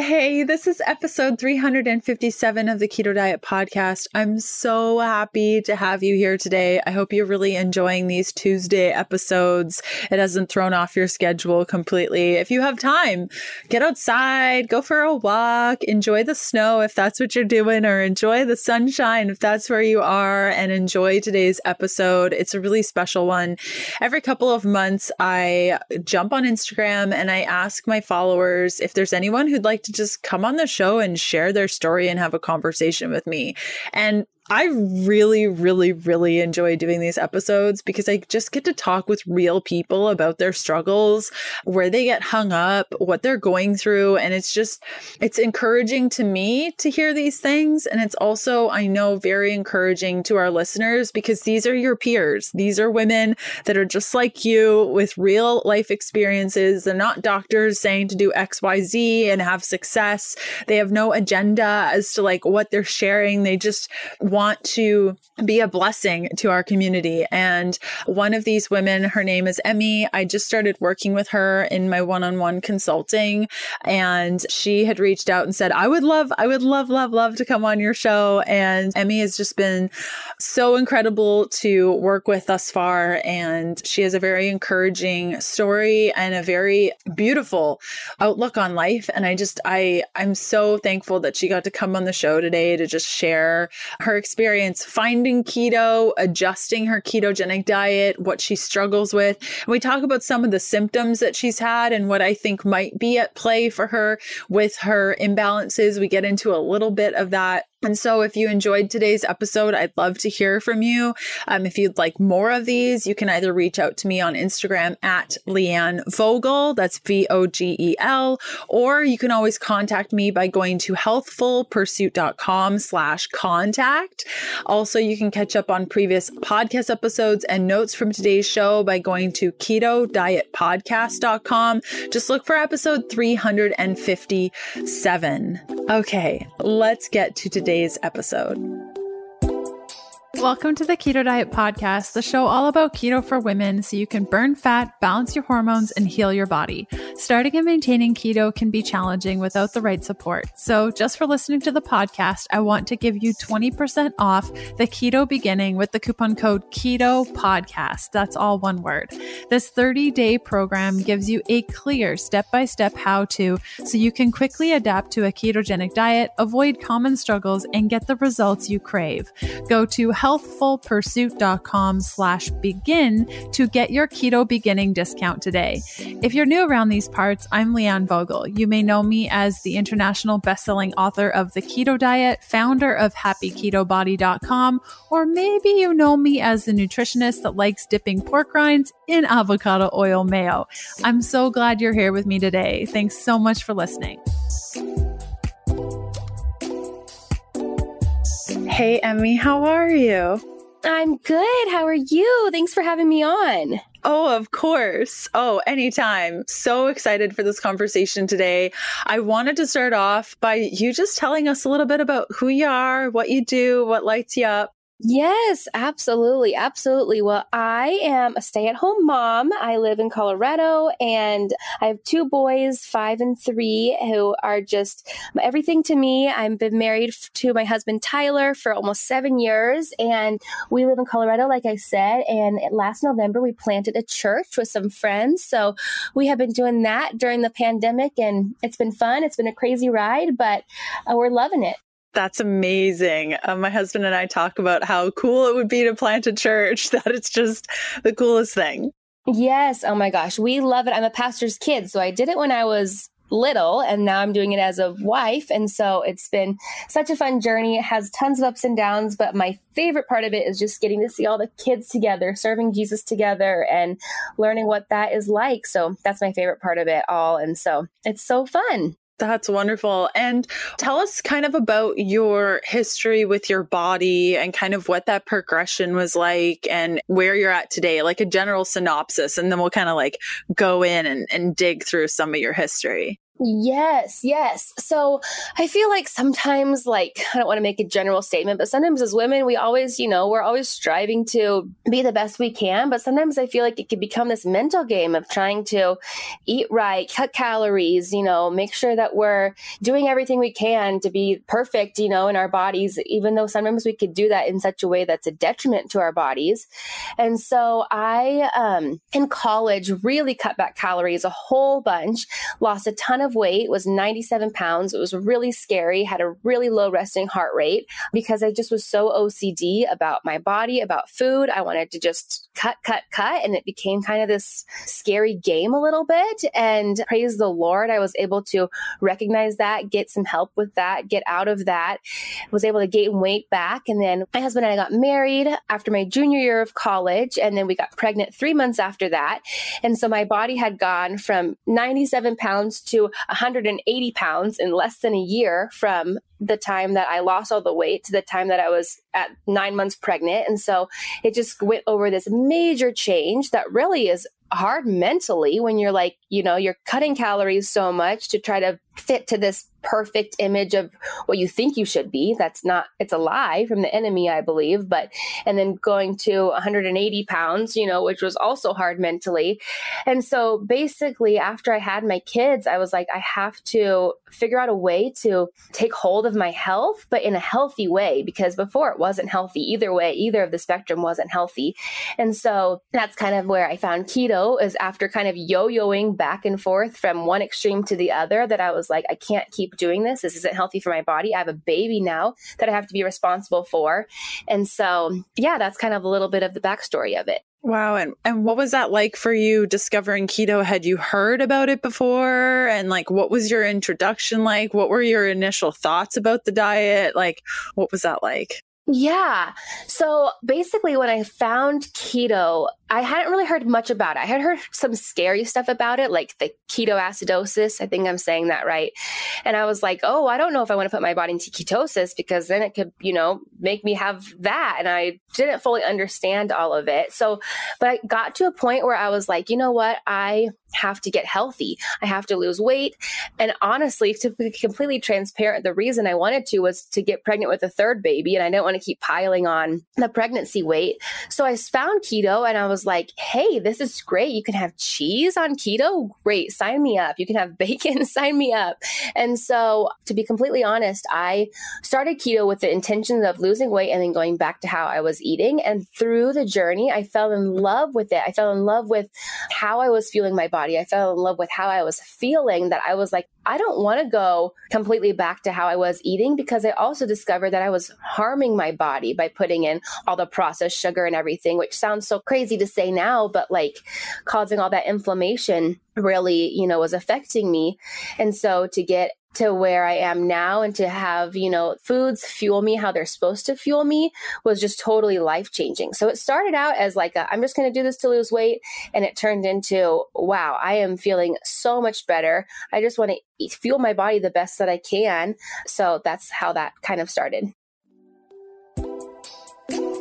Hey, this is episode 357 of the Keto Diet Podcast. I'm so happy to have you here today. I hope you're really enjoying these Tuesday episodes. It hasn't thrown off your schedule completely. If you have time, get outside, go for a walk, enjoy the snow if that's what you're doing, or enjoy the sunshine if that's where you are, and enjoy today's episode. It's a really special one. Every couple of months, I jump on Instagram and I ask my followers if there's anyone who'd like to just come on the show and share their story and have a conversation with me. And I really, really, really enjoy doing these episodes because I just get to talk with real people about their struggles, where they get hung up, what they're going through. And it's just, it's encouraging to me to hear these things. And it's also, I know, very encouraging to our listeners because these are your peers. These are women that are just like you with real life experiences. They're not doctors saying to do XYZ and have success. They have no agenda as to like what they're sharing. They just want want to be a blessing to our community. And one of these women, her name is Emie. I just started working with her in my one on one consulting. And she had reached out and said, I would love, I would love, love, love to come on your show. And Emie has just been so incredible to work with thus far. And she has a very encouraging story and a very beautiful outlook on life. And I just, I, I'm so thankful that she got to come on the show today to just share her experience experience finding keto, adjusting her ketogenic diet, what she struggles with. And we talk about some of the symptoms that she's had and what I think might be at play for her with her imbalances. We get into a little bit of that and so, if you enjoyed today's episode, I'd love to hear from you. Um, if you'd like more of these, you can either reach out to me on Instagram at Leanne Vogel, that's V O G E L, or you can always contact me by going to healthfulpursuit.com slash contact. Also, you can catch up on previous podcast episodes and notes from today's show by going to ketodietpodcast.com. Just look for episode 357. Okay, let's get to today's today's episode. Welcome to the Keto Diet Podcast, the show all about keto for women so you can burn fat, balance your hormones, and heal your body. Starting and maintaining keto can be challenging without the right support. So, just for listening to the podcast, I want to give you 20% off the keto beginning with the coupon code KETO PODCAST. That's all one word. This 30 day program gives you a clear step by step how to so you can quickly adapt to a ketogenic diet, avoid common struggles, and get the results you crave. Go to healthfulpursuit.com slash begin to get your keto beginning discount today. If you're new around these parts, I'm Leanne Vogel. You may know me as the international bestselling author of The Keto Diet, founder of happyketobody.com, or maybe you know me as the nutritionist that likes dipping pork rinds in avocado oil mayo. I'm so glad you're here with me today. Thanks so much for listening. Hey, Emie, how are you? I'm good. How are you? Thanks for having me on. Oh, of course. Oh, anytime. So excited for this conversation today. I wanted to start off by you just telling us a little bit about who you are, what you do, what lights you up. Yes, absolutely. Absolutely. Well, I am a stay at home mom. I live in Colorado and I have two boys, five and three, who are just everything to me. I've been married to my husband, Tyler, for almost seven years. And we live in Colorado, like I said. And last November, we planted a church with some friends. So we have been doing that during the pandemic and it's been fun. It's been a crazy ride, but uh, we're loving it. That's amazing. Um, my husband and I talk about how cool it would be to plant a church, that it's just the coolest thing. Yes. Oh my gosh. We love it. I'm a pastor's kid. So I did it when I was little and now I'm doing it as a wife. And so it's been such a fun journey. It has tons of ups and downs, but my favorite part of it is just getting to see all the kids together, serving Jesus together and learning what that is like. So that's my favorite part of it all. And so it's so fun. That's wonderful. And tell us kind of about your history with your body and kind of what that progression was like and where you're at today, like a general synopsis. And then we'll kind of like go in and, and dig through some of your history. Yes, yes. So I feel like sometimes, like, I don't want to make a general statement, but sometimes as women, we always, you know, we're always striving to be the best we can. But sometimes I feel like it can become this mental game of trying to eat right, cut calories, you know, make sure that we're doing everything we can to be perfect, you know, in our bodies, even though sometimes we could do that in such a way that's a detriment to our bodies. And so I, um, in college, really cut back calories a whole bunch, lost a ton of of weight, was 97 pounds. It was really scary, had a really low resting heart rate because I just was so OCD about my body, about food. I wanted to just cut, cut, cut. And it became kind of this scary game a little bit. And praise the Lord, I was able to recognize that, get some help with that, get out of that, was able to gain weight back. And then my husband and I got married after my junior year of college. And then we got pregnant three months after that. And so my body had gone from 97 pounds to 180 pounds in less than a year from the time that I lost all the weight to the time that I was at nine months pregnant. And so it just went over this major change that really is hard mentally when you're like, you know, you're cutting calories so much to try to fit to this perfect image of what you think you should be. That's not, it's a lie from the enemy, I believe. But, and then going to 180 pounds, you know, which was also hard mentally. And so basically, after I had my kids, I was like, I have to figure out a way to take hold of my health, but in a healthy way, because before it wasn't healthy either way, either of the spectrum wasn't healthy. And so that's kind of where I found keto is after kind of yo yoing back and forth from one extreme to the other that I was like, I can't keep keep doing this. This isn't healthy for my body. I have a baby now that I have to be responsible for. And so, yeah, that's kind of a little bit of the backstory of it. Wow. And and what was that like for you discovering keto? Had you heard about it before? And like what was your introduction like? What were your initial thoughts about the diet? Like what was that like? Yeah. So basically, when I found keto, I hadn't really heard much about it. I had heard some scary stuff about it, like the ketoacidosis. I think I'm saying that right. And I was like, oh, I don't know if I want to put my body into ketosis because then it could, you know, make me have that. And I didn't fully understand all of it. So, but I got to a point where I was like, you know what? I have to get healthy. I have to lose weight. And honestly, to be completely transparent, the reason I wanted to was to get pregnant with a third baby. And I didn't want to keep piling on the pregnancy weight. So I found keto and I was like, hey, this is great. You can have cheese on keto. Great. Sign me up. You can have bacon. Sign me up. And so to be completely honest, I started keto with the intention of losing weight and then going back to how I was eating. And through the journey, I fell in love with it. I fell in love with how I was feeling my body. I fell in love with how I was feeling that I was like, I don't want to go completely back to how I was eating because I also discovered that I was harming my body by putting in all the processed sugar and everything, which sounds so crazy to say now, but like causing all that inflammation really, you know, was affecting me. And so to get to where I am now and to have, you know, foods fuel me how they're supposed to fuel me was just totally life changing. So it started out as like, i am just going to do this to lose weight. And it turned into, wow, I am feeling so much better. I just want to fuel my body the best that I can. So that's how that kind of started. Thank you.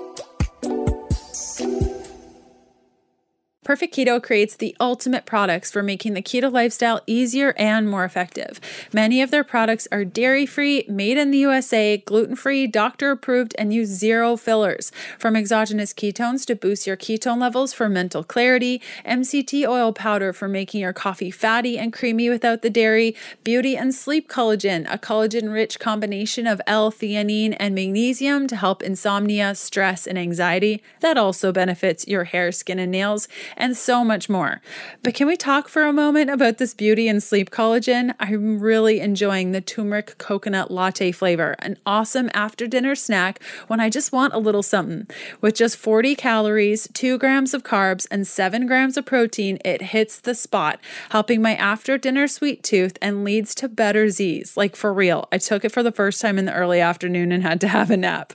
Perfect Keto creates the ultimate products for making the keto lifestyle easier and more effective. Many of their products are dairy free, made in the USA, gluten free, doctor approved, and use zero fillers. From exogenous ketones to boost your ketone levels for mental clarity, MCT oil powder for making your coffee fatty and creamy without the dairy, beauty and sleep collagen, a collagen rich combination of L theanine and magnesium to help insomnia, stress, and anxiety. That also benefits your hair, skin, and nails and so much more. But can we talk for a moment about this beauty and sleep collagen? I'm really enjoying the turmeric coconut latte flavor, an awesome after dinner snack when I just want a little something. With just 40 calories, 2 grams of carbs, and 7 grams of protein, it hits the spot, helping my after dinner sweet tooth and leads to better Z's. Like for real, I took it for the first time in the early afternoon and had to have a nap.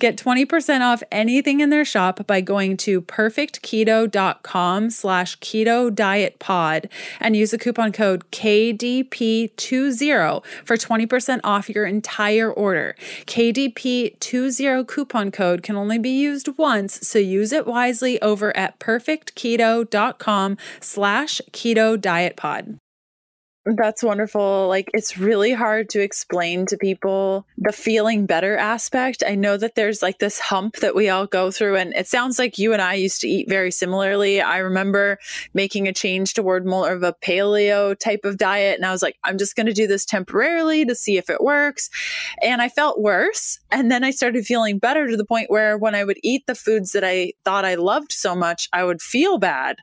Get 20% off anything in their shop by going to perfectketo.com com slash keto diet pod and use the coupon code KDP20 for 20% off your entire order. KDP20 coupon code can only be used once, so use it wisely over at perfectketo.com slash keto diet pod. That's wonderful. Like, it's really hard to explain to people the feeling better aspect. I know that there's like this hump that we all go through, and it sounds like you and I used to eat very similarly. I remember making a change toward more of a paleo type of diet, and I was like, I'm just going to do this temporarily to see if it works. And I felt worse. And then I started feeling better to the point where when I would eat the foods that I thought I loved so much, I would feel bad.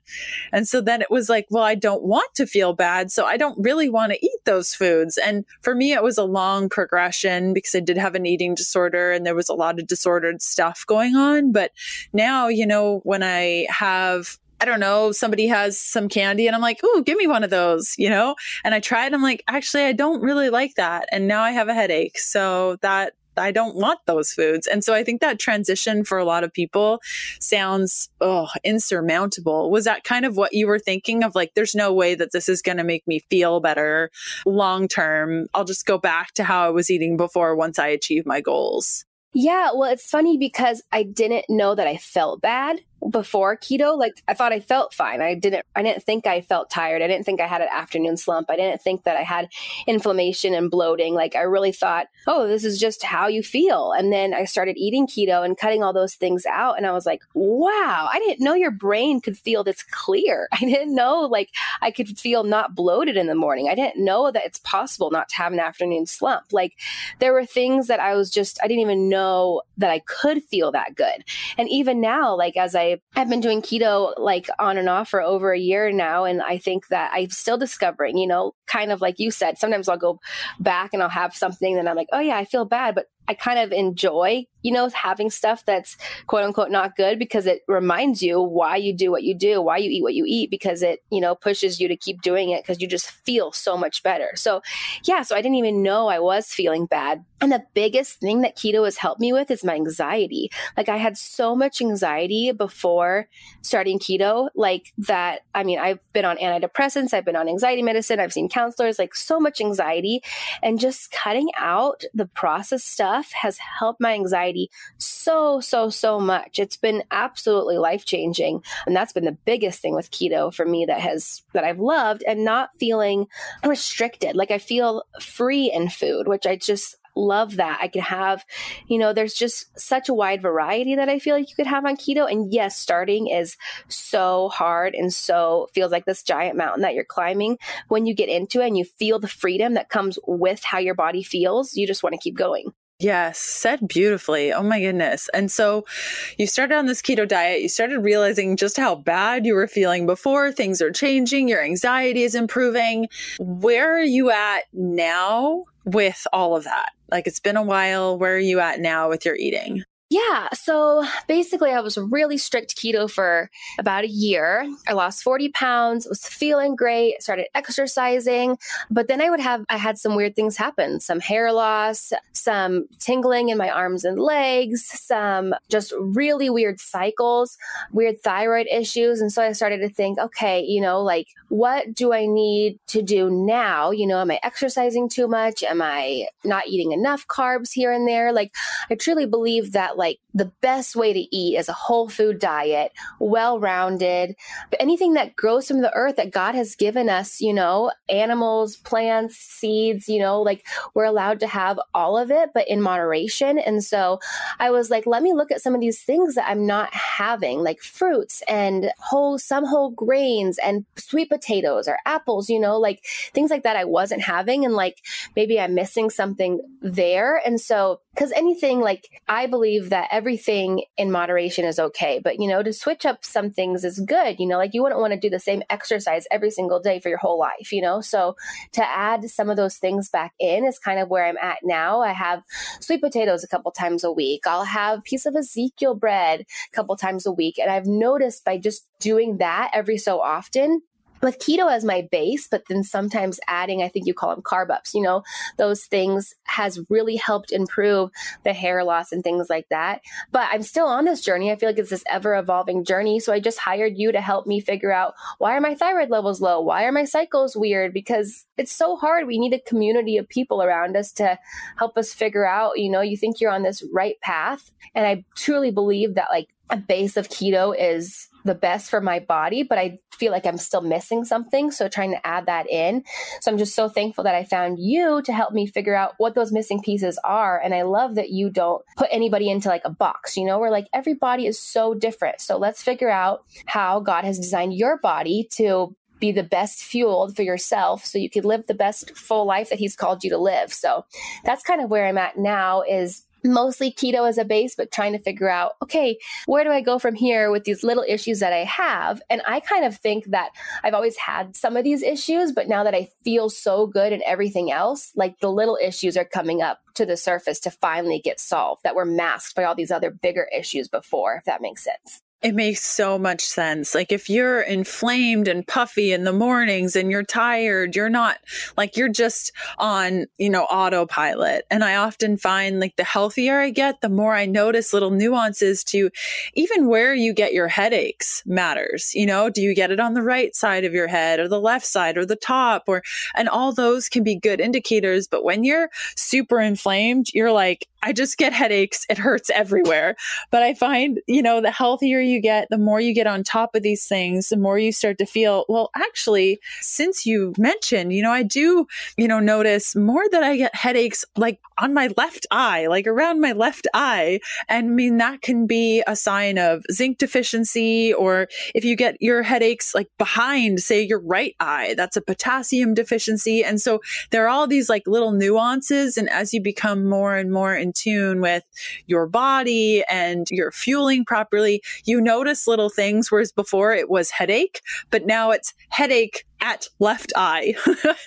And so then it was like, well, I don't want to feel bad. So I don't really really want to eat those foods. And for me, it was a long progression because I did have an eating disorder and there was a lot of disordered stuff going on. But now, you know, when I have I don't know, somebody has some candy and I'm like, ooh, give me one of those, you know? And I it. I'm like, actually, I don't really like that. And now I have a headache. So that I don't want those foods. And so I think that transition for a lot of people sounds oh, insurmountable. Was that kind of what you were thinking of like, there's no way that this is going to make me feel better long term? I'll just go back to how I was eating before once I achieve my goals. Yeah, well, it's funny because I didn't know that I felt bad before keto like i thought i felt fine. I didn't i didn't think i felt tired. I didn't think i had an afternoon slump. I didn't think that i had inflammation and bloating. Like i really thought oh this is just how you feel. And then i started eating keto and cutting all those things out. And i was like wow i didn't know your brain could feel this clear. I didn't know like i could feel not bloated in the morning. I didn't know that it's possible not to have an afternoon slump. Like there were things that i was just i didn't even know that i could feel that good. And even now like as i I've been doing keto like on and off for over a year now. And I think that I'm still discovering, you know, kind of like you said, sometimes I'll go back and I'll have something and I'm like, oh yeah, I feel bad. But I kind of enjoy, you know, having stuff that's quote unquote not good because it reminds you why you do what you do, why you eat what you eat, because it, you know, pushes you to keep doing it because you just feel so much better. So, yeah, so I didn't even know I was feeling bad. And the biggest thing that keto has helped me with is my anxiety. Like, I had so much anxiety before starting keto, like that. I mean, I've been on antidepressants, I've been on anxiety medicine, I've seen counselors, like so much anxiety. And just cutting out the processed stuff stuff has helped my anxiety so, so, so much. It's been absolutely life changing. And that's been the biggest thing with keto for me that has, that I've loved and not feeling restricted. Like I feel free in food, which I just, love that. I can have, you know, there's just such a wide variety that I feel like you could have on keto. And yes, starting is so hard and so feels like this giant mountain that you're climbing. When you get into it and you feel the freedom that comes with how your body feels, you just want to keep going. Yes, said beautifully. Oh my goodness. And so you started on this keto diet, you started realizing just how bad you were feeling before. Things are changing, your anxiety is improving. Where are you at now with all of that? Like it's been a while. Where are you at now with your eating? Yeah. So basically, I was really strict keto for about a year. I lost 40 pounds, was feeling great, started exercising. But then I would have, I had some weird things happen some hair loss, some tingling in my arms and legs, some just really weird cycles, weird thyroid issues. And so I started to think, okay, you know, like, what do I need to do now? You know, am I exercising too much? Am I not eating enough carbs here and there? Like, I truly believe that like the best way to eat is a whole food diet, well rounded, anything that grows from the earth that God has given us, you know, animals, plants, seeds, you know, like we're allowed to have all of it, but in moderation. And so I was like, let me look at some of these things that I'm not having, like fruits and whole, some whole grains and sweet potatoes or apples, you know, like things like that I wasn't having. And like maybe I'm missing something there. And so, because anything like I believe that everything in moderation is okay. But, you know, to switch up some things is good. You know, like you wouldn't want to do the same exercise every single day for your whole life, you know? So to add some of those things back in is kind of where I'm at now. I have sweet potatoes a couple times a week. I'll have a piece of Ezekiel bread a couple times a week. And I've noticed by just doing that every so often, with keto as my base, but then sometimes adding, I think you call them carb ups, you know, those things has really helped improve the hair loss and things like that. But I'm still on this journey. I feel like it's this ever evolving journey. So I just hired you to help me figure out why are my thyroid levels low? Why are my cycles weird? Because it's so hard. We need a community of people around us to help us figure out, you know, you think you're on this right path. And I truly believe that like a base of keto is the best for my body, but I feel like I'm still missing something. So trying to add that in. So I'm just so thankful that I found you to help me figure out what those missing pieces are. And I love that you don't put anybody into like a box, you know, where like every body is so different. So let's figure out how God has designed your body to be the best fueled for yourself so you could live the best full life that he's called you to live. So that's kind of where I'm at now is mostly keto as a base, but trying to figure out, okay, where do I go from here with these little issues that I have? And I kind of think that I've always had some of these issues, but now that I feel so good and everything else, like the little issues are coming up to the surface to finally get solved that were masked by all these other bigger issues before, if that makes sense. It makes so much sense. Like if you're inflamed and puffy in the mornings and you're tired, you're not like you're just on, you know, autopilot. And I often find like the healthier I get, the more I notice little nuances to even where you get your headaches matters. You know, do you get it on the right side of your head or the left side or the top or, and all those can be good indicators. But when you're super inflamed, you're like, I just get headaches. It hurts everywhere. But I find, you know, the healthier you get, the more you get on top of these things, the more you start to feel, well, actually, since you mentioned, you know, I do, you know, notice more that I get headaches like on my left eye, like around my left eye. And I mean, that can be a sign of zinc deficiency, or if you get your headaches like behind, say, your right eye, that's a potassium deficiency. And so there are all these like little nuances. And as you become more and more in tune with your body and you're fueling properly, you notice little things. Whereas before it was headache, but now it's headache at left eye.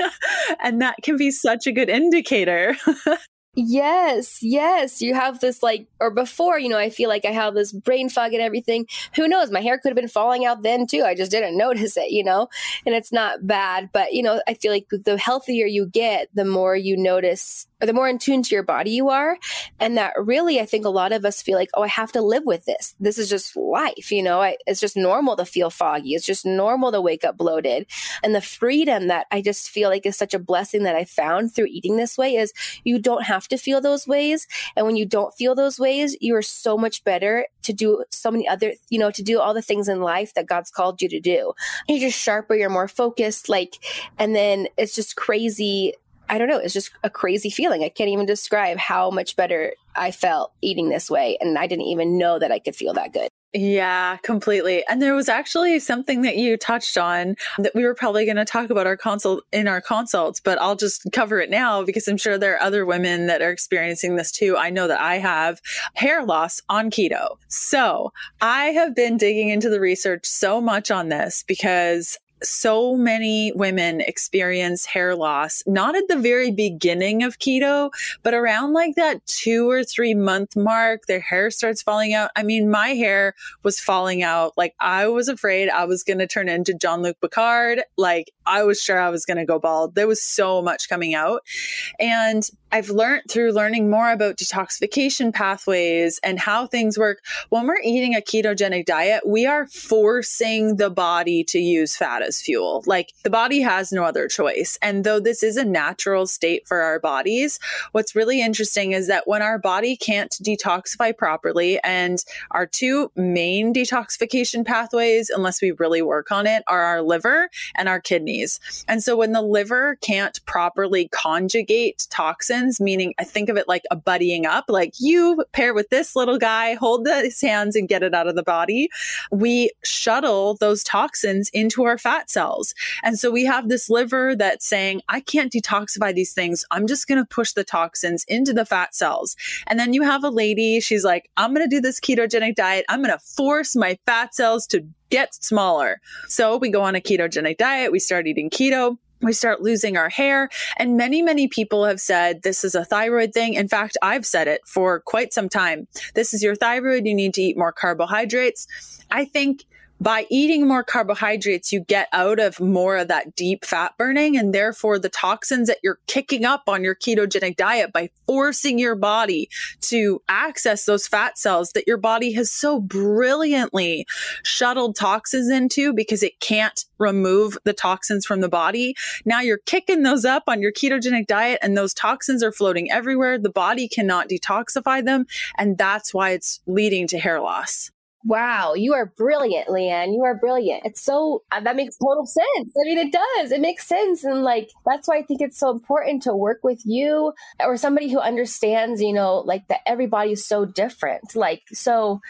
and that can be such a good indicator. Yes, yes. You have this like, or before, you know, I feel like I have this brain fog and everything. Who knows? My hair could have been falling out then too. I just didn't notice it, you know, and it's not bad. But, you know, I feel like the healthier you get, the more you notice or the more in tune to your body you are. And that really, I think a lot of us feel like, oh, I have to live with this. This is just life. You know, I, it's just normal to feel foggy. It's just normal to wake up bloated. And the freedom that I just feel like is such a blessing that I found through eating this way is you don't have to feel those ways. And when you don't feel those ways, you are so much better to do so many other, you know, to do all the things in life that God's called you to do. You're just sharper, you're more focused, like, and then it's just crazy I don't know, it's just a crazy feeling. I can't even describe how much better I felt eating this way. And I didn't even know that I could feel that good. Yeah, completely. And there was actually something that you touched on that we were probably going to talk about our consult in our consults, but I'll just cover it now because I'm sure there are other women that are experiencing this too. I know that I have hair loss on keto. So I have been digging into the research so much on this because so many women experience hair loss, not at the very beginning of keto, but around like that two or three month mark, their hair starts falling out. I mean, my hair was falling out. Like I was afraid I was going to turn into Jean-Luc Picard. Like I was sure I was going to go bald. There was so much coming out. And I've learned through learning more about detoxification pathways and how things work. When we're eating a ketogenic diet, we are forcing the body to use fat as fuel. Like the body has no other choice. And though this is a natural state for our bodies, what's really interesting is that when our body can't detoxify properly, and our two main detoxification pathways, unless we really work on it, are our liver and our kidneys. And so when the liver can't properly conjugate toxins, meaning I think of it like a buddying up, like you pair with this little guy, hold his hands and get it out of the body. We shuttle those toxins into our fat cells. And so we have this liver that's saying, I can't detoxify these things. I'm just going to push the toxins into the fat cells. And then you have a lady, she's like, I'm going to do this ketogenic diet. I'm going to force my fat cells to get smaller. So we go on a ketogenic diet. We start eating keto we start losing our hair. And many, many people have said this is a thyroid thing. In fact, I've said it for quite some time. This is your thyroid. You need to eat more carbohydrates. I think by eating more carbohydrates, you get out of more of that deep fat burning. And therefore, the toxins that you're kicking up on your ketogenic diet by forcing your body to access those fat cells that your body has so brilliantly shuttled toxins into because it can't remove the toxins from the body. Now you're kicking those up on your ketogenic diet and those toxins are floating everywhere. The body cannot detoxify them. And that's why it's leading to hair loss. Wow, you are brilliant, Leanne. You are brilliant. It's so uh, that makes total sense. I mean, it does. It makes sense, and like that's why I think it's so important to work with you or somebody who understands. You know, like that everybody's so different. Like so,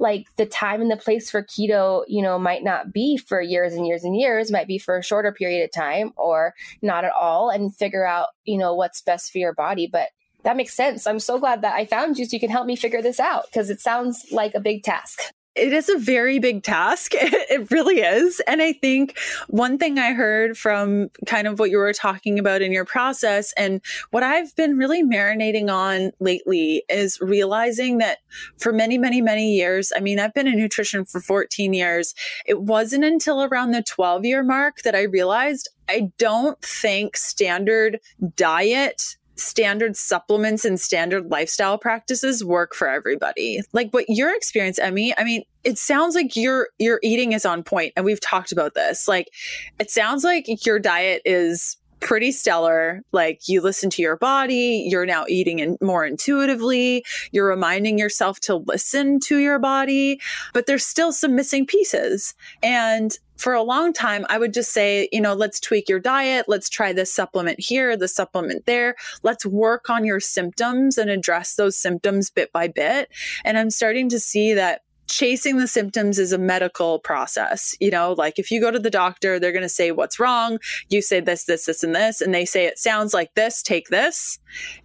like the time and the place for keto, you know, might not be for years and years and years. Might be for a shorter period of time or not at all, and figure out you know what's best for your body. But that makes sense. I'm so glad that I found you so you can help me figure this out because it sounds like a big task. It is a very big task. It really is. And I think one thing I heard from kind of what you were talking about in your process and what I've been really marinating on lately is realizing that for many, many, many years, I mean, I've been in nutrition for 14 years. It wasn't until around the 12 year mark that I realized I don't think standard diet standard supplements and standard lifestyle practices work for everybody. Like what your experience, Emie, I mean, it sounds like your your eating is on point and we've talked about this. Like it sounds like your diet is pretty stellar. Like you listen to your body, you're now eating in more intuitively, you're reminding yourself to listen to your body, but there's still some missing pieces. And for a long time, I would just say, you know, let's tweak your diet. Let's try this supplement here, the supplement there. Let's work on your symptoms and address those symptoms bit by bit. And I'm starting to see that chasing the symptoms is a medical process. You know, like if you go to the doctor, they're going to say what's wrong. You say this, this, this, and this, and they say it sounds like this, take this.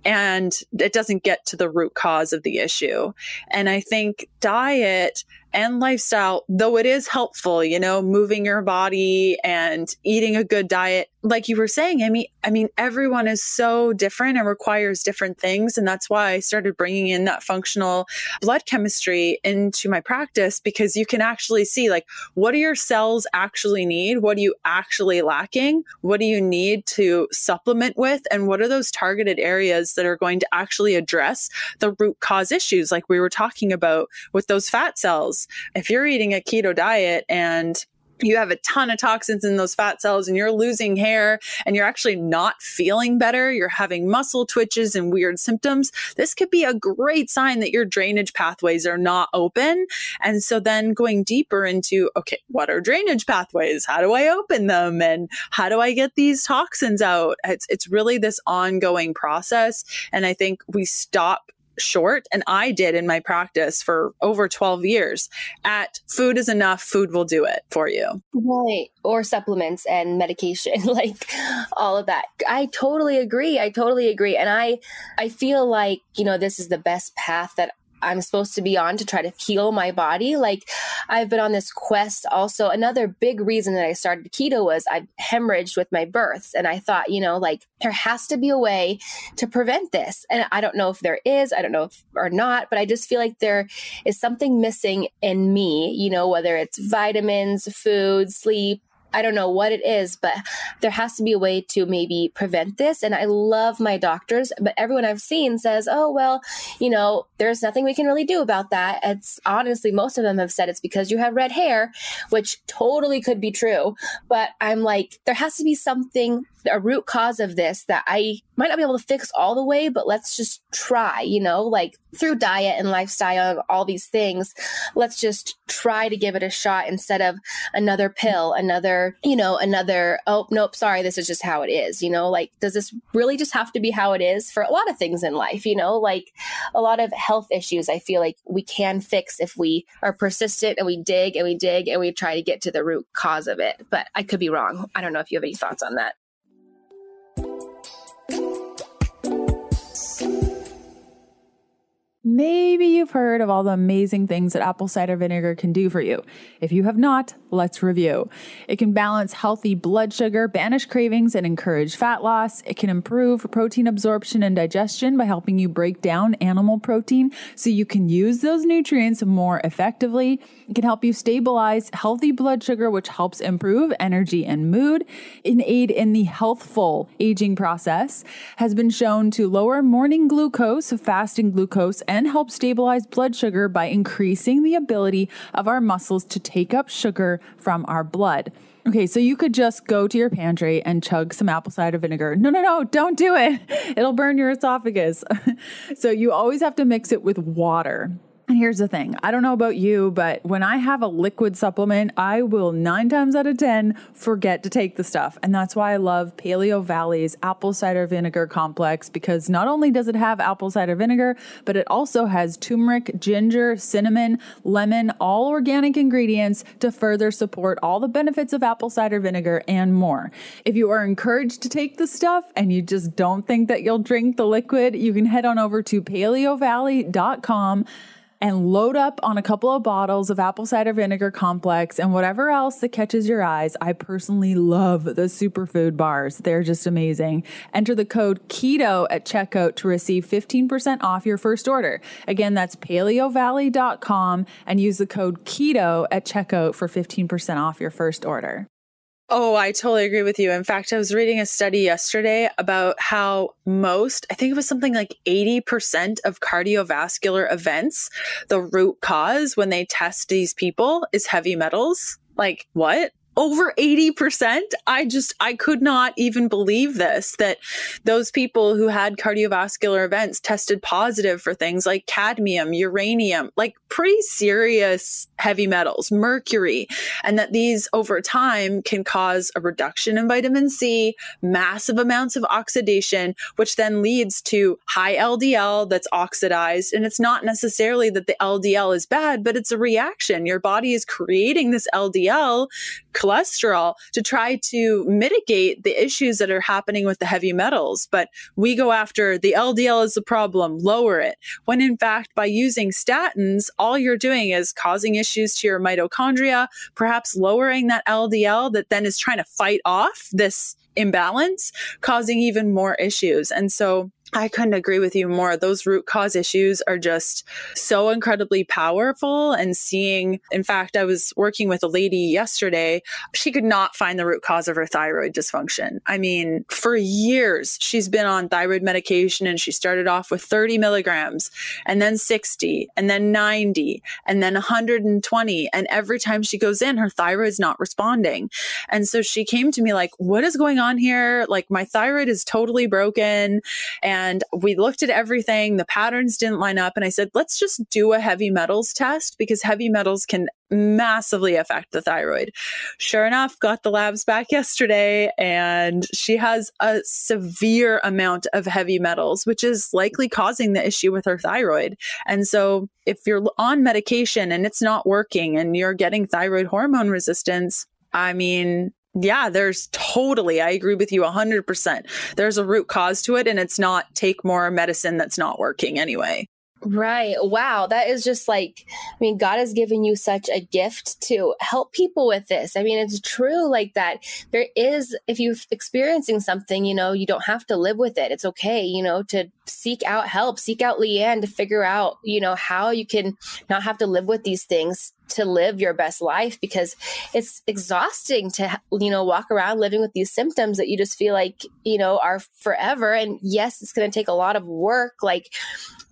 And it doesn't get to the root cause of the issue. And I think diet and lifestyle, though it is helpful, you know, moving your body and eating a good diet, like you were saying, I mean, I mean, everyone is so different and requires different things. And that's why I started bringing in that functional blood chemistry into my practice because you can actually see like, what do your cells actually need? What are you actually lacking? What do you need to supplement with? And what are those targeted areas that are going to actually address the root cause issues, like we were talking about with those fat cells? If you're eating a keto diet and you have a ton of toxins in those fat cells and you're losing hair and you're actually not feeling better, you're having muscle twitches and weird symptoms, this could be a great sign that your drainage pathways are not open. And so then going deeper into, okay, what are drainage pathways? How do I open them? And how do I get these toxins out? It's, it's really this ongoing process. And I think we stop short and I did in my practice for over 12 years at food is enough, food will do it for you. Right. Or supplements and medication, like all of that. I totally agree. I totally agree. And I I feel like, you know, this is the best path that I'm supposed to be on to try to heal my body. Like I've been on this quest also. Another big reason that I started keto was I hemorrhaged with my births. And I thought, you know, like there has to be a way to prevent this. And I don't know if there is, I don't know if or not, but I just feel like there is something missing in me, you know, whether it's vitamins, food, sleep, I don't know what it is, but there has to be a way to maybe prevent this. And I love my doctors, but everyone I've seen says, oh, well, you know, there's nothing we can really do about that. It's honestly, most of them have said it's because you have red hair, which totally could be true. But I'm like, there has to be something a root cause of this that I might not be able to fix all the way, but let's just try, you know, like through diet and lifestyle and all these things. Let's just try to give it a shot instead of another pill, another, you know, another, oh, nope, sorry, this is just how it is, you know, like, does this really just have to be how it is for a lot of things in life, you know, like a lot of health issues I feel like we can fix if we are persistent and we dig and we dig and we try to get to the root cause of it. But I could be wrong. I don't know if you have any thoughts on that. Maybe you've heard of all the amazing things that apple cider vinegar can do for you. If you have not, let's review. It can balance healthy blood sugar, banish cravings, and encourage fat loss. It can improve protein absorption and digestion by helping you break down animal protein so you can use those nutrients more effectively. It can help you stabilize healthy blood sugar, which helps improve energy and mood. An aid in the healthful aging process has been shown to lower morning glucose, fasting glucose, and help stabilize blood sugar by increasing the ability of our muscles to take up sugar from our blood. Okay, so you could just go to your pantry and chug some apple cider vinegar. No, no, no, don't do it. It'll burn your esophagus. so you always have to mix it with water. And here's the thing I don't know about you, but when I have a liquid supplement, I will nine times out of 10 forget to take the stuff. And that's why I love Paleovalley's apple cider vinegar complex because not only does it have apple cider vinegar, but it also has turmeric, ginger, cinnamon, lemon, all organic ingredients to further support all the benefits of apple cider vinegar and more. If you are encouraged to take the stuff and you just don't think that you'll drink the liquid, you can head on over to paleovalley.com and load up on a couple of bottles of apple cider vinegar complex and whatever else that catches your eyes. I personally love the superfood bars. They're just amazing. Enter the code KETO at checkout to receive 15% off your first order. Again, that's paleovalley.com and use the code KETO at checkout for 15% off your first order. Oh, I totally agree with you. In fact, I was reading a study yesterday about how most, I think it was something like 80% of cardiovascular events, the root cause when they test these people is heavy metals. Like, what? over 80%. I just, I could not even believe this that those people who had cardiovascular events tested positive for things like cadmium, uranium, like pretty serious heavy metals, mercury, and that these over time can cause a reduction in vitamin C, massive amounts of oxidation, which then leads to high LDL that's oxidized. And it's not necessarily that the LDL is bad, but it's a reaction. Your body is creating this LDL cholesterol to try to mitigate the issues that are happening with the heavy metals. But we go after the LDL is the problem, lower it. When in fact, by using statins, all you're doing is causing issues to your mitochondria, perhaps lowering that LDL that then is trying to fight off this imbalance, causing even more issues. And so I couldn't agree with you more. Those root cause issues are just so incredibly powerful. And seeing, in fact, I was working with a lady yesterday. She could not find the root cause of her thyroid dysfunction. I mean, for years, she's been on thyroid medication and she started off with 30 milligrams and then 60 and then 90 and then 120. And every time she goes in, her thyroid's not responding. And so she came to me like, what is going on here? Like, my thyroid is totally broken. And and we looked at everything. The patterns didn't line up. And I said, let's just do a heavy metals test because heavy metals can massively affect the thyroid. Sure enough, got the labs back yesterday and she has a severe amount of heavy metals, which is likely causing the issue with her thyroid. And so if you're on medication and it's not working and you're getting thyroid hormone resistance, I mean, yeah, there's totally, I agree with you 100%. There's a root cause to it, and it's not take more medicine that's not working anyway. Right. Wow. That is just like, I mean, God has given you such a gift to help people with this. I mean, it's true like that. There is, if you're experiencing something, you know, you don't have to live with it. It's okay, you know, to seek out help, seek out Leanne to figure out, you know, how you can not have to live with these things to live your best life because it's exhausting to you know walk around living with these symptoms that you just feel like you know are forever and yes it's going to take a lot of work like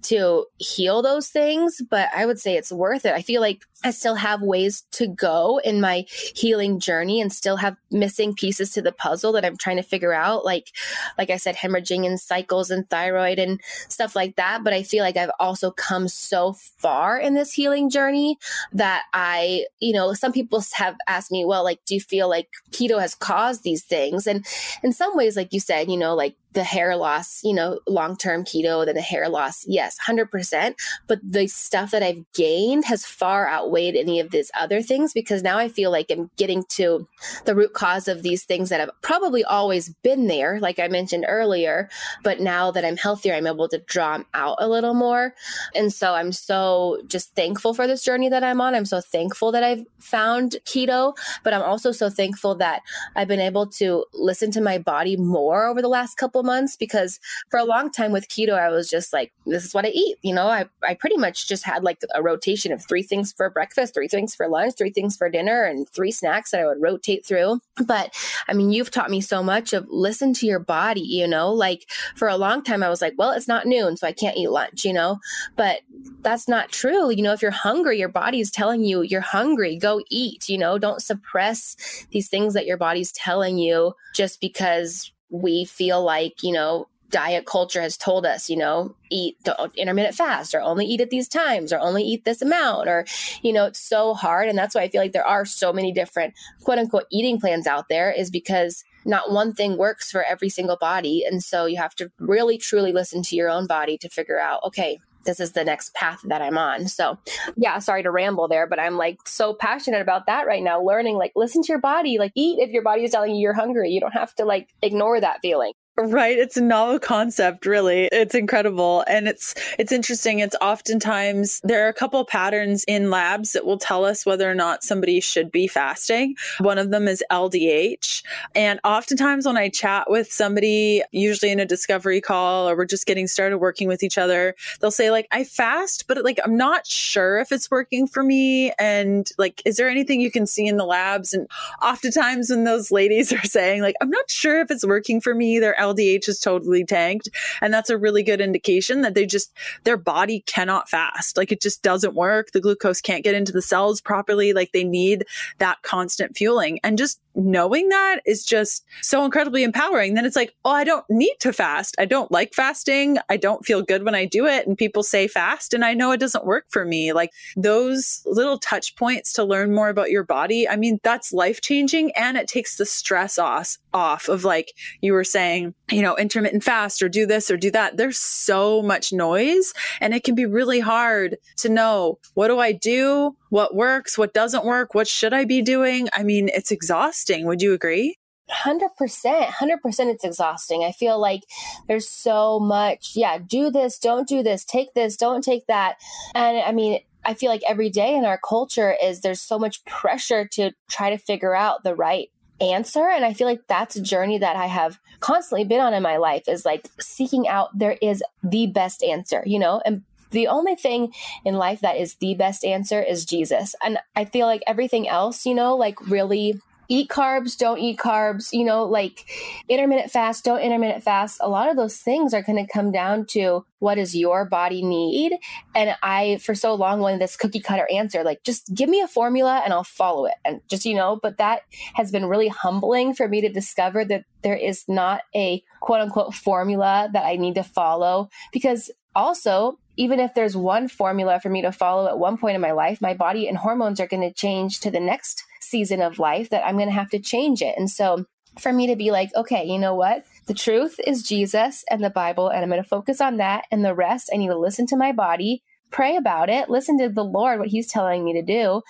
to heal those things but i would say it's worth it i feel like I still have ways to go in my healing journey and still have missing pieces to the puzzle that I'm trying to figure out. Like, like I said, hemorrhaging and cycles and thyroid and stuff like that. But I feel like I've also come so far in this healing journey that I, you know, some people have asked me, well, like, do you feel like keto has caused these things? And in some ways, like you said, you know, like the hair loss, you know, long term keto, then the hair loss, yes, 100%. But the stuff that I've gained has far outweighed any of these other things because now I feel like I'm getting to the root cause of these things that have probably always been there, like I mentioned earlier. But now that I'm healthier, I'm able to draw them out a little more. And so I'm so just thankful for this journey that I'm on. I'm so thankful that I've found keto, but I'm also so thankful that I've been able to listen to my body more over the last couple months because for a long time with keto, I was just like, this is what I eat. You know, I, I pretty much just had like a rotation of three things for breakfast, three things for lunch, three things for dinner, and three snacks that I would rotate through. But I mean, you've taught me so much of listen to your body, you know, like for a long time, I was like, well, it's not noon, so I can't eat lunch, you know, but that's not true. You know, if you're hungry, your body is telling you you're hungry, go eat, you know, don't suppress these things that your body's telling you just because we feel like, you know, diet culture has told us, you know, eat intermittent fast or only eat at these times or only eat this amount or, you know, it's so hard. And that's why I feel like there are so many different quote unquote eating plans out there is because not one thing works for every single body. And so you have to really truly listen to your own body to figure out, okay, this is the next path that I'm on. So, yeah, sorry to ramble there, but I'm like so passionate about that right now. Learning, like, listen to your body, like, eat if your body is telling you you're hungry. You don't have to like ignore that feeling. Right. It's a novel concept, really. It's incredible. And it's it's interesting. It's oftentimes there are a couple patterns in labs that will tell us whether or not somebody should be fasting. One of them is LDH. And oftentimes when I chat with somebody, usually in a discovery call or we're just getting started working with each other, they'll say, like, I fast, but like I'm not sure if it's working for me. And like, is there anything you can see in the labs? And oftentimes when those ladies are saying, like, I'm not sure if it's working for me, they're LDH is totally tanked. And that's a really good indication that they just, their body cannot fast. Like it just doesn't work. The glucose can't get into the cells properly. Like they need that constant fueling. And just knowing that is just so incredibly empowering. Then it's like, oh, I don't need to fast. I don't like fasting. I don't feel good when I do it. And people say fast, and I know it doesn't work for me. Like those little touch points to learn more about your body. I mean, that's life changing and it takes the stress off, off of like you were saying, you know, intermittent fast or do this or do that. There's so much noise and it can be really hard to know what do I do? What works? What doesn't work? What should I be doing? I mean, it's exhausting. Would you agree? 100% 100% it's exhausting. I feel like there's so much yeah do this don't do this take this don't take that. And i mean i feel like every day in our culture is there's so much pressure to try to figure out the right answer. And i feel like that's a journey that i have constantly been on in my life is like seeking out there is the best answer you know? And the only thing in life that is the best answer is jesus. And i feel like everything else you know like really eat carbs, don't eat carbs, you know, like intermittent fast, don't intermittent fast. A lot of those things are going to come down to what does your body need? And I, for so long, wanted this cookie cutter answer, like just give me a formula and I'll follow it. And just, you know, but that has been really humbling for me to discover that there is not a quote unquote formula that I need to follow because also even if there's one formula for me to follow at one point in my life, my body and hormones are going to change to the next season of life that I'm going to have to change it. And so for me to be like, okay, you know what? The truth is Jesus and the Bible, and I'm going to focus on that. And the rest, I need to listen to my body, pray about it, listen to the Lord, what He's telling me to do.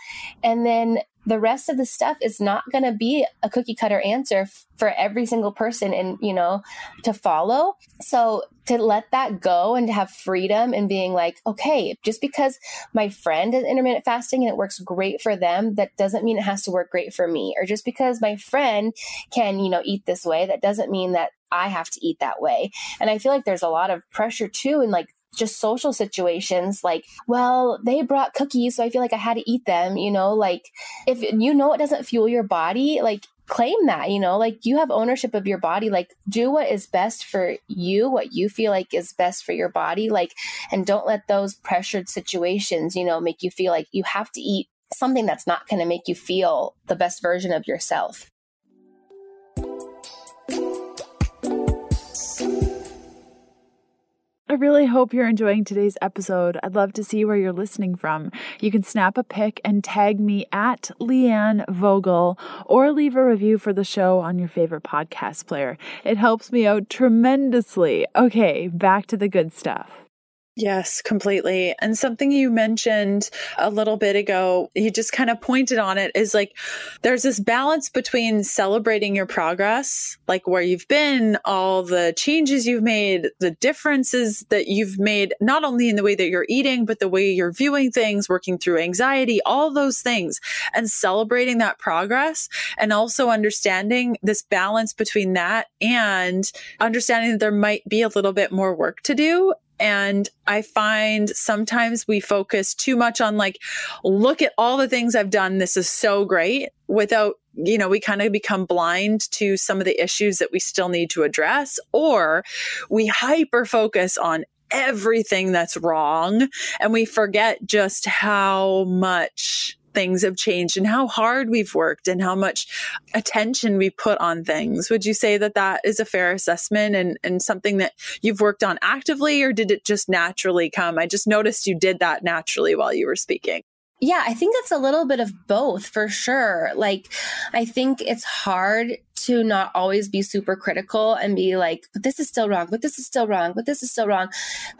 And then the rest of the stuff is not going to be a cookie cutter answer f- for every single person and you know to follow so to let that go and to have freedom and being like okay just because my friend is intermittent fasting and it works great for them that doesn't mean it has to work great for me or just because my friend can you know eat this way that doesn't mean that I have to eat that way. And I feel like there's a lot of pressure too and like just social situations like well they brought cookies so i feel like i had to eat them you know like if you know it doesn't fuel your body like claim that you know like you have ownership of your body like do what is best for you what you feel like is best for your body like and don't let those pressured situations you know make you feel like you have to eat something that's not going to make you feel the best version of yourself I really hope you're enjoying today's episode. I'd love to see where you're listening from. You can snap a pic and tag me at Leanne Vogel or leave a review for the show on your favorite podcast player. It helps me out tremendously. Okay, back to the good stuff. Yes, completely. And something you mentioned a little bit ago, you just kind of pointed on it is like there's this balance between celebrating your progress, like where you've been, all the changes you've made, the differences that you've made, not only in the way that you're eating, but the way you're viewing things, working through anxiety, all those things, and celebrating that progress. And also understanding this balance between that and understanding that there might be a little bit more work to do and I find sometimes we focus too much on like, look at all the things I've done. This is so great without, you know, we kind of become blind to some of the issues that we still need to address, or we hyper focus on everything that's wrong and we forget just how much things have changed and how hard we've worked and how much attention we put on things. Would you say that that is a fair assessment and, and something that you've worked on actively, or did it just naturally come? I just noticed you did that naturally while you were speaking. Yeah, I think that's a little bit of both for sure. Like, I think it's hard to not always be super critical and be like, but this is still wrong, but this is still wrong, but this is still wrong.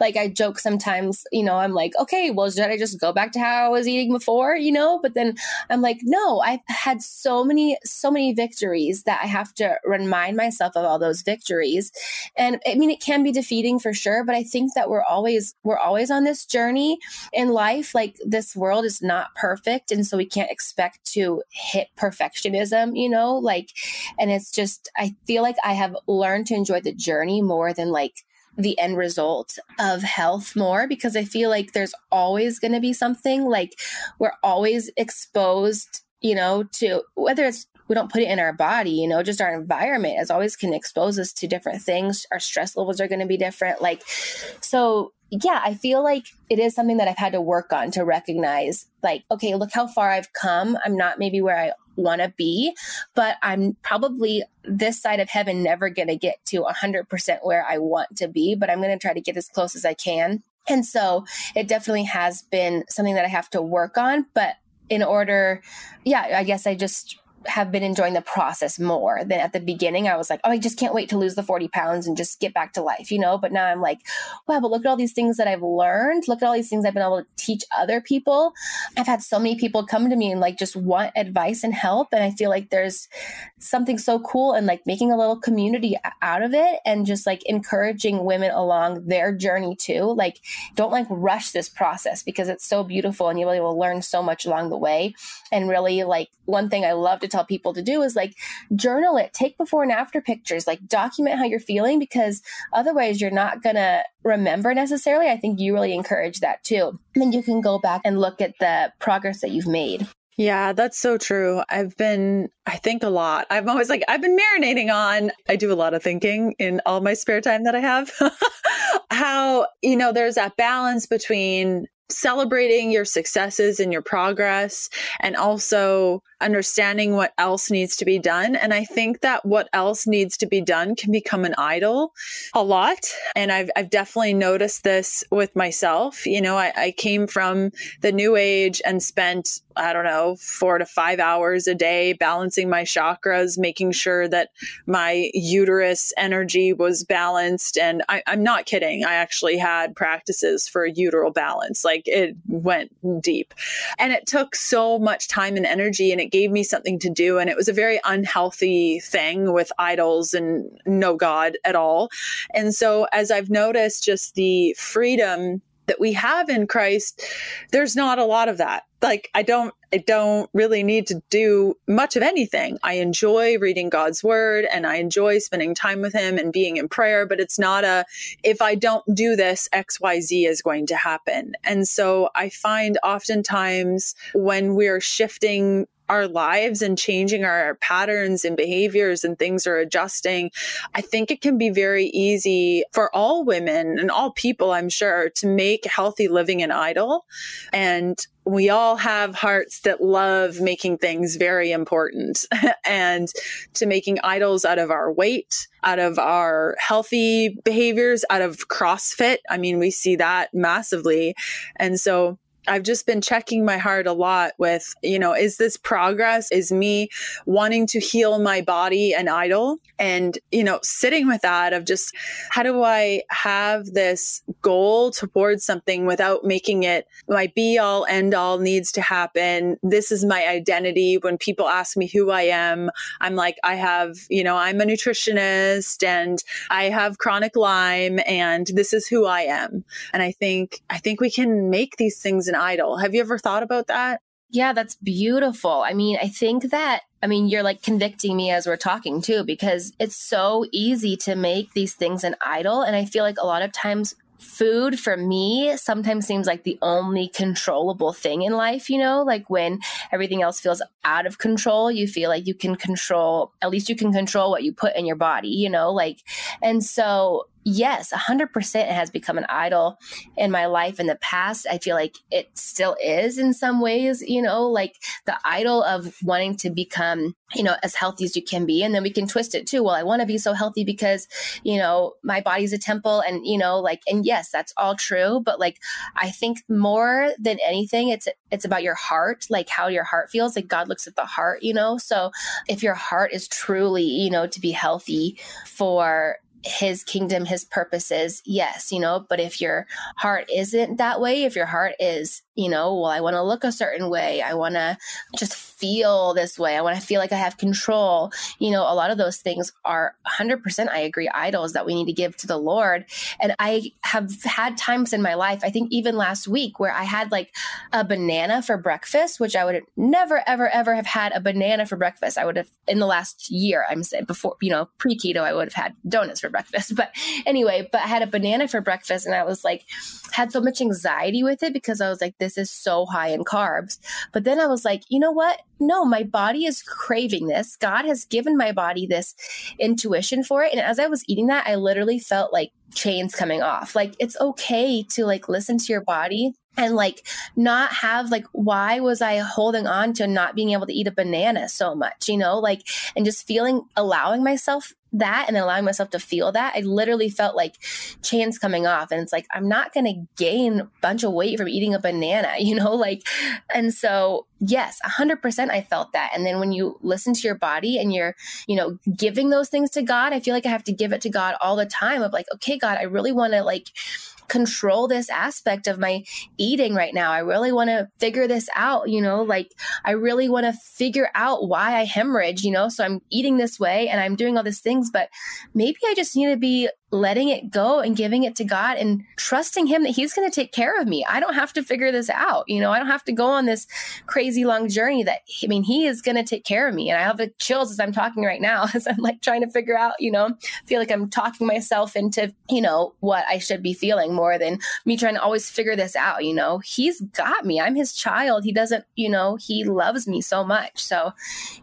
Like I joke sometimes, you know, I'm like, okay, well, should I just go back to how I was eating before, you know? But then I'm like, no, I've had so many, so many victories that I have to remind myself of all those victories. And I mean, it can be defeating for sure, but I think that we're always, we're always on this journey in life. Like this world is not perfect. And so we can't expect to hit perfectionism, you know, like, and and it's just, I feel like I have learned to enjoy the journey more than like the end result of health more because I feel like there's always going to be something like we're always exposed, you know, to whether it's we don't put it in our body, you know, just our environment as always can expose us to different things. Our stress levels are going to be different. Like, so yeah, I feel like it is something that I've had to work on to recognize, like, okay, look how far I've come. I'm not maybe where I want to be, but I'm probably this side of heaven never going to get to 100% where I want to be, but I'm going to try to get as close as I can. And so it definitely has been something that I have to work on. But in order, yeah, I guess I just have been enjoying the process more than at the beginning. I was like, oh, I just can't wait to lose the 40 pounds and just get back to life, you know? But now I'm like, wow, but look at all these things that I've learned. Look at all these things I've been able to teach other people. I've had so many people come to me and like just want advice and help. And I feel like there's something so cool and like making a little community out of it and just like encouraging women along their journey too. Like, don't like rush this process because it's so beautiful and you really will learn so much along the way. And really, like, one thing I love to tell people to do is like journal it, take before and after pictures, like document how you're feeling because otherwise you're not going to remember necessarily. I think you really encourage that too. And then you can go back and look at the progress that you've made. Yeah, that's so true. I've been, I think a lot. I'm always like, I've been marinating on, I do a lot of thinking in all my spare time that I have. How, you know, there's that balance between celebrating your successes and your progress and also understanding what else needs to be done. And I think that what else needs to be done can become an idol a lot. And I've, I've definitely noticed this with myself. You know, I, I came from the new age and spent, I don't know, four to five hours a day balancing my chakras, making sure that my uterus energy was balanced. And I, I'm not kidding. I actually had practices for uteral balance. Like it went deep. And it took so much time and energy and it it gave me something to do. And it was a very unhealthy thing with idols and no God at all. And so, as I've noticed, just the freedom that we have in Christ, there's not a lot of that. Like I don't I don't really need to do much of anything. I enjoy reading God's word and I enjoy spending time with him and being in prayer, but it's not a if I don't do this XYZ is going to happen. And so I find oftentimes when we're shifting our lives and changing our patterns and behaviors and things are adjusting, I think it can be very easy for all women and all people, I'm sure, to make healthy living an idol. And we all have hearts that love making things very important and to making idols out of our weight, out of our healthy behaviors, out of CrossFit. I mean, we see that massively. And so I've just been checking my heart a lot with, you know, is this progress? Is me wanting to heal my body an idol? And, you know, sitting with that of just how do I have this goal towards something without making it my be all end all needs to happen. This is my identity. When people ask me who I am, I'm like, I have, you know, I'm a nutritionist and I have chronic Lyme and this is who I am. And I think, I think we can make these things an idol. Have you ever thought about that? Yeah, that's beautiful. I mean, I think that, I mean, you're like convicting me as we're talking too, because it's so easy to make these things an idol. And I feel like a lot of times food for me sometimes seems like the only controllable thing in life, you know, like when everything else feels out of control, you feel like you can control, at least you can control what you put in your body, you know, like, and so yes, 100% it has become an idol in my life in the past. I feel like it still is in some ways, you know, like the idol of wanting to become, you know, as healthy as you can be. And then we can twist it too. Well, I want to be so healthy because, you know, my body's a temple and, you know, like, and yes, that's all true. But like, I think more than anything, it's, it's about your heart, like how your heart feels. Like God looks at the heart, you know? So if your heart is truly, you know, to be healthy for his kingdom, his purposes, yes, you know, but if your heart isn't that way, if your heart is, you know, well, I want to look a certain way, I want to just feel this way, I want to feel like I have control, you know, a lot of those things are 100%, I agree, idols that we need to give to the Lord. And I have had times in my life, I think even last week, where I had like a banana for breakfast, which I would never, ever, ever have had a banana for breakfast. I would have, in the last year, I'm saying before, you know, pre keto, I would have had donuts for breakfast. But anyway, but I had a banana for breakfast and I was like, had so much anxiety with it because I was like, this is so high in carbs. But then I was like, you know what? No, my body is craving this. God has given my body this intuition for it. And as I was eating that, I literally felt like chains coming off. Like it's okay to like listen to your body and like not have like why was i holding on to not being able to eat a banana so much you know? Like and just feeling allowing myself that and allowing myself to feel that i literally felt like chains coming off and it's like i'm not going to gain a bunch of weight from eating a banana you know? Like and so yes 100% i felt that and then when you listen to your body and you're you know giving those things to god i feel like i have to give it to god all the time of like okay god i really want to like control this aspect of my eating right now. I really want to figure this out, you know, like I really want to figure out why I hemorrhage, you know, so I'm eating this way and I'm doing all these things, but maybe I just need to be letting it go and giving it to God and trusting Him that He's going to take care of me. I don't have to figure this out. You know, I don't have to go on this crazy long journey that, I mean, He is going to take care of me. And I have the chills as I'm talking right now, as I'm like trying to figure out, you know, feel like I'm talking myself into, you know, what I should be feeling more than me trying to always figure this out. You know, He's got me. I'm His child. He doesn't, you know, He loves me so much. So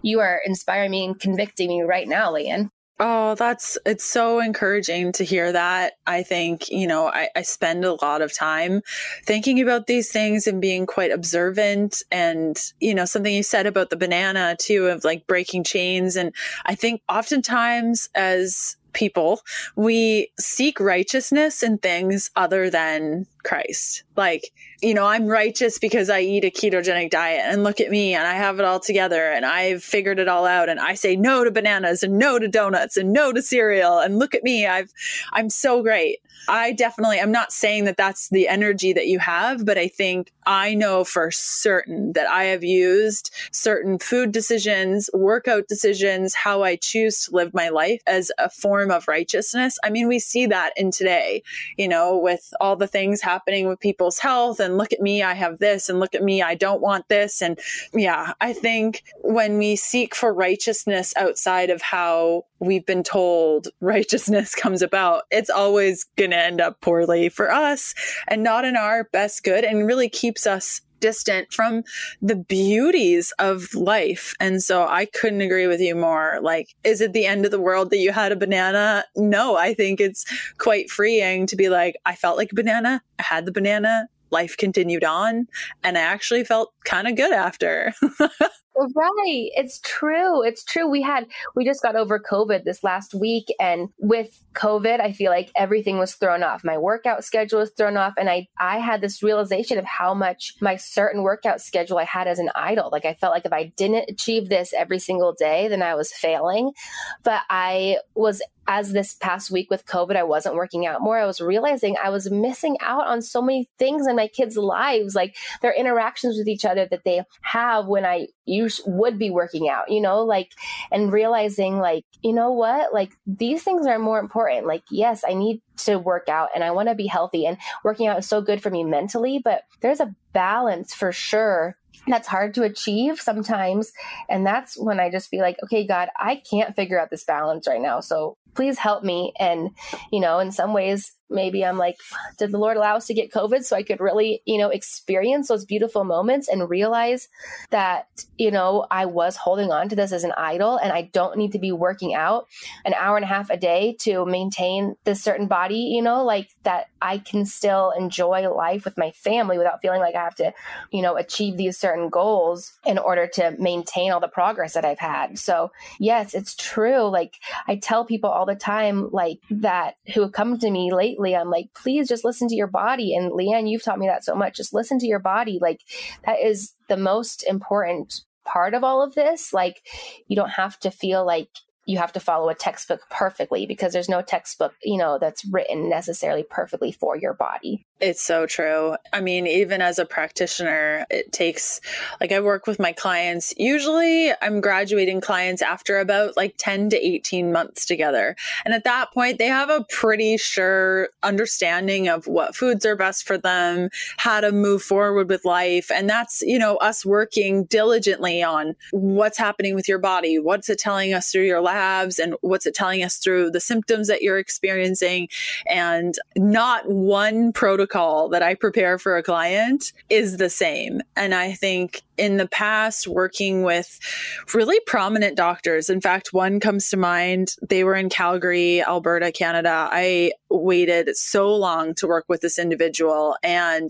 you are inspiring me and convicting me right now, Leanne. Oh, that's it's so encouraging to hear that. I think, you know, I, I, spend a lot of time thinking about these things and being quite observant. And, you know, something you said about the banana too, of like breaking chains. And I think oftentimes as people, we seek righteousness in things other than Christ. Like, you know, I'm righteous because I eat a ketogenic diet and look at me and I have it all together and I've figured it all out and I say no to bananas and no to donuts and no to cereal and look at me. I've I'm so great. I definitely I'm not saying that that's the energy that you have, but I think I know for certain that I have used certain food decisions, workout decisions, how I choose to live my life as a form of righteousness. I mean, we see that in today, you know, with all the things happening with people's health and look at me, I have this and look at me, I don't want this and yeah, I think when we seek for righteousness outside of how we've been told righteousness comes about, it's always going to end up poorly for us and not in our best good and really keeps us distant from the beauties of life. And so I couldn't agree with you more. Like, is it the end of the world that you had a banana? No, I think it's quite freeing to be like, I felt like a banana. I had the banana. Life continued on. And I actually felt kind of good after. Right. It's true. It's true. We had, we just got over COVID this last week. And with COVID, I feel like everything was thrown off. My workout schedule was thrown off. And I, I had this realization of how much my certain workout schedule I had as an idol. Like I felt like if I didn't achieve this every single day, then I was failing. But I was as this past week with COVID, I wasn't working out more. I was realizing I was missing out on so many things in my kids' lives, like their interactions with each other that they have when I use, would be working out, you know, like, and realizing, like, you know what, like these things are more important. Like, yes, I need to work out and I want to be healthy, and working out is so good for me mentally, but there's a balance for sure that's hard to achieve sometimes. And that's when I just be like, okay, God, I can't figure out this balance right now. So please help me. And, you know, in some ways, maybe I'm like, did the Lord allow us to get COVID so I could really, you know, experience those beautiful moments and realize that, you know, I was holding on to this as an idol and I don't need to be working out an hour and a half a day to maintain this certain body you know, like that I can still enjoy life with my family without feeling like I have to, you know, achieve these certain goals in order to maintain all the progress that I've had. So, yes, it's true. Like I tell people all the time, like that who have come to me lately, I'm like, please just listen to your body. And Leanne, you've taught me that so much. Just listen to your body. Like that is the most important part of all of this. Like, you don't have to feel like you have to follow a textbook perfectly because there's no textbook, you know, that's written necessarily perfectly for your body. It's so true. I mean, even as a practitioner, it takes, like, I work with my clients. Usually, I'm graduating clients after about like 10 to 18 months together. And at that point, they have a pretty sure understanding of what foods are best for them, how to move forward with life. And that's, you know, us working diligently on what's happening with your body, what's it telling us through your labs, and what's it telling us through the symptoms that you're experiencing. And not one protocol protocol that I prepare for a client is the same. And I think in the past, working with really prominent doctors, in fact, one comes to mind. They were in Calgary, Alberta, Canada. I waited so long to work with this individual. And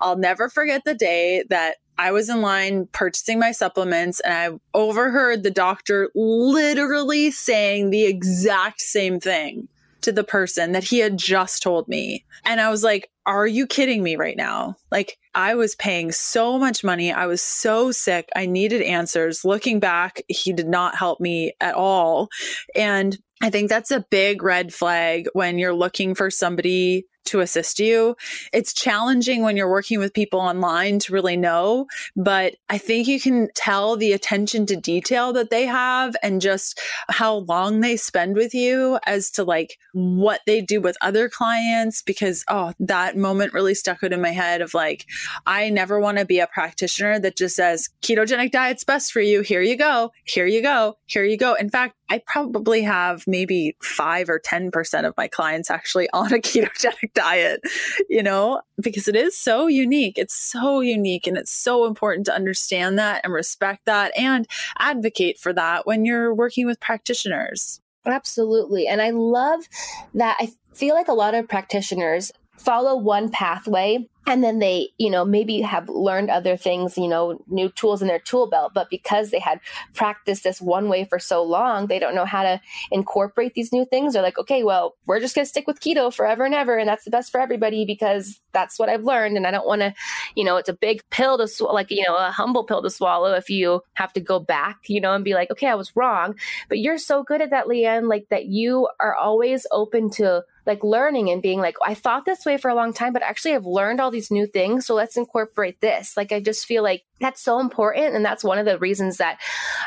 I'll never forget the day that I was in line purchasing my supplements and I overheard the doctor literally saying the exact same thing to the person that he had just told me. And I was like, are you kidding me right now? Like, I was paying so much money. I was so sick. I needed answers. Looking back, he did not help me at all. And I think that's a big red flag when you're looking for somebody to assist you. It's challenging when you're working with people online to really know, but I think you can tell the attention to detail that they have and just how long they spend with you as to like what they do with other clients. Because, oh, that moment really stuck out in my head of like, I never want to be a practitioner that just says, ketogenic diet's best for you. Here you go. Here you go. Here you go. In fact, I probably have maybe five or 10% of my clients actually on a ketogenic diet, you know, because it is so unique. It's so unique and it's so important to understand that and respect that and advocate for that when you're working with practitioners. Absolutely. And I love that. I feel like a lot of practitioners follow one pathway and then they you know maybe have learned other things you know new tools in their tool belt but because they had practiced this one way for so long they don't know how to incorporate these new things. They're like okay well we're just going to stick with keto forever and ever and that's the best for everybody because that's what i've learned and i don't want to you know it's a big pill to swallow like you know a humble pill to swallow if you have to go back you know and be like okay i was wrong. But you're so good at that leanne like that you are always open to like learning and being like i thought this way for a long time but actually i've learned all these new things so let's incorporate this. Like i just feel like that's so important and that's one of the reasons that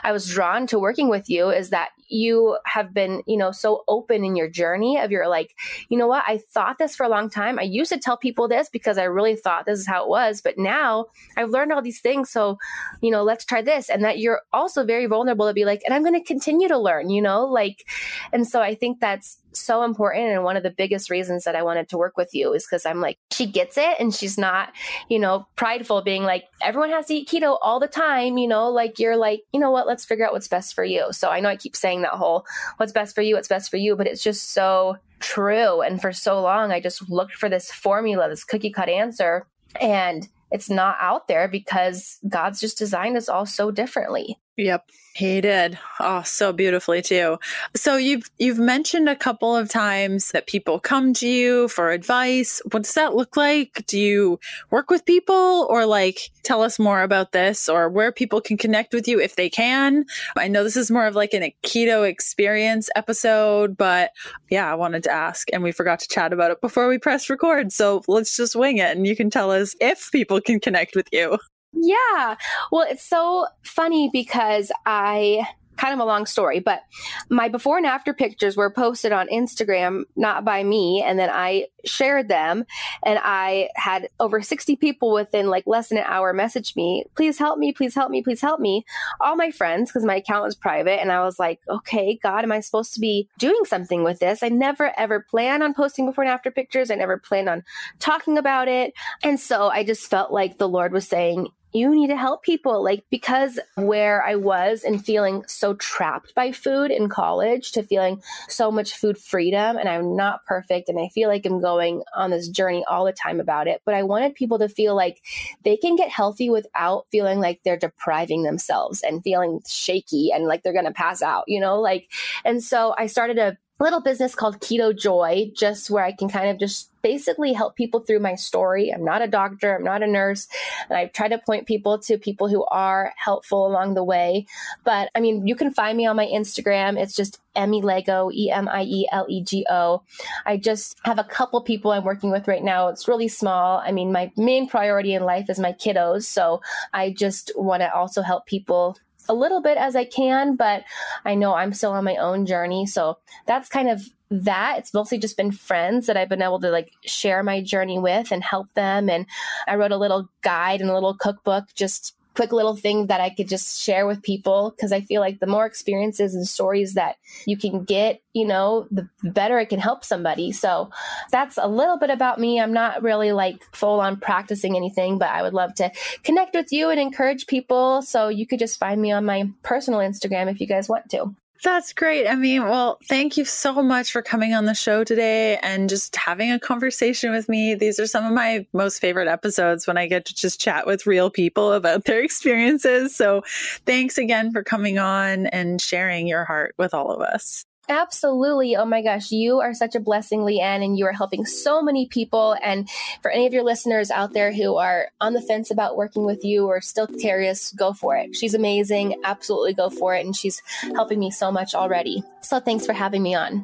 i was drawn to working with you is that you have been you know so open in your journey of your like you know what? I thought this for a long time. I used to tell people this because i really thought this is how it was but now i've learned all these things so you know let's try this. And that you're also very vulnerable to be like and i'm going to continue to learn you know like and so i think that's so important and one of the biggest reasons that I wanted to work with you is because I'm like she gets it and she's not you know prideful being like everyone has to eat keto all the time you know? Like you're like you know what? Let's figure out what's best for you. So I know I keep saying that whole what's best for you what's best for you but it's just so true and for so long I just looked for this formula this cookie cut answer and it's not out there because God's just designed us all so differently. Yep. He did. Oh, so beautifully too. So you've you've mentioned a couple of times that people come to you for advice. What does that look like? Do you work with people or like tell us more about this or where people can connect with you if they can? I know this is more of like an keto experience episode, but yeah, I wanted to ask and we forgot to chat about it before we press record. So let's just wing it and you can tell us if people can connect with you. Yeah. Well, it's so funny because I kind of a long story, but my before and after pictures were posted on Instagram, not by me. And then I shared them and I had over 60 people within like less than an hour message me, please help me, please help me, please help me. All my friends, because my account was private. And I was like, okay, God, am I supposed to be doing something with this? I never ever planned on posting before and after pictures. I never planned on talking about it. And so I just felt like the Lord was saying, you need to help people. Like, because where I was and feeling so trapped by food in college to feeling so much food freedom, and I'm not perfect, and I feel like I'm going on this journey all the time about it. But I wanted people to feel like they can get healthy without feeling like they're depriving themselves and feeling shaky and like they're going to pass out, you know? Like, and so I started a little business called Keto Joy, just where I can kind of just basically help people through my story. I'm not a doctor, I'm not a nurse, and I try to point people to people who are helpful along the way. But I mean, you can find me on my Instagram. It's just Emie Lego, E M I E L E G O. I just have a couple people I'm working with right now. It's really small. I mean, my main priority in life is my kiddos. So I just want to also help people a little bit as I can, but I know I'm still on my own journey. So that's kind of that. It's mostly just been friends that I've been able to like share my journey with and help them. And I wrote a little guide and a little cookbook just quick little thing that I could just share with people because I feel like the more experiences and stories that you can get, you know, the better it can help somebody. So that's a little bit about me. I'm not really like full on practicing anything, but I would love to connect with you and encourage people. So you could just find me on my personal Instagram if you guys want to. That's great. I mean, well, thank you so much for coming on the show today and just having a conversation with me. These are some of my most favorite episodes when I get to just chat with real people about their experiences. So, thanks again for coming on and sharing your heart with all of us. Absolutely. Oh my gosh, you are such a blessing, Leanne, and you are helping so many people. And for any of your listeners out there who are on the fence about working with you or still curious, go for it. She's amazing. Absolutely go for it. And she's helping me so much already. So thanks for having me on.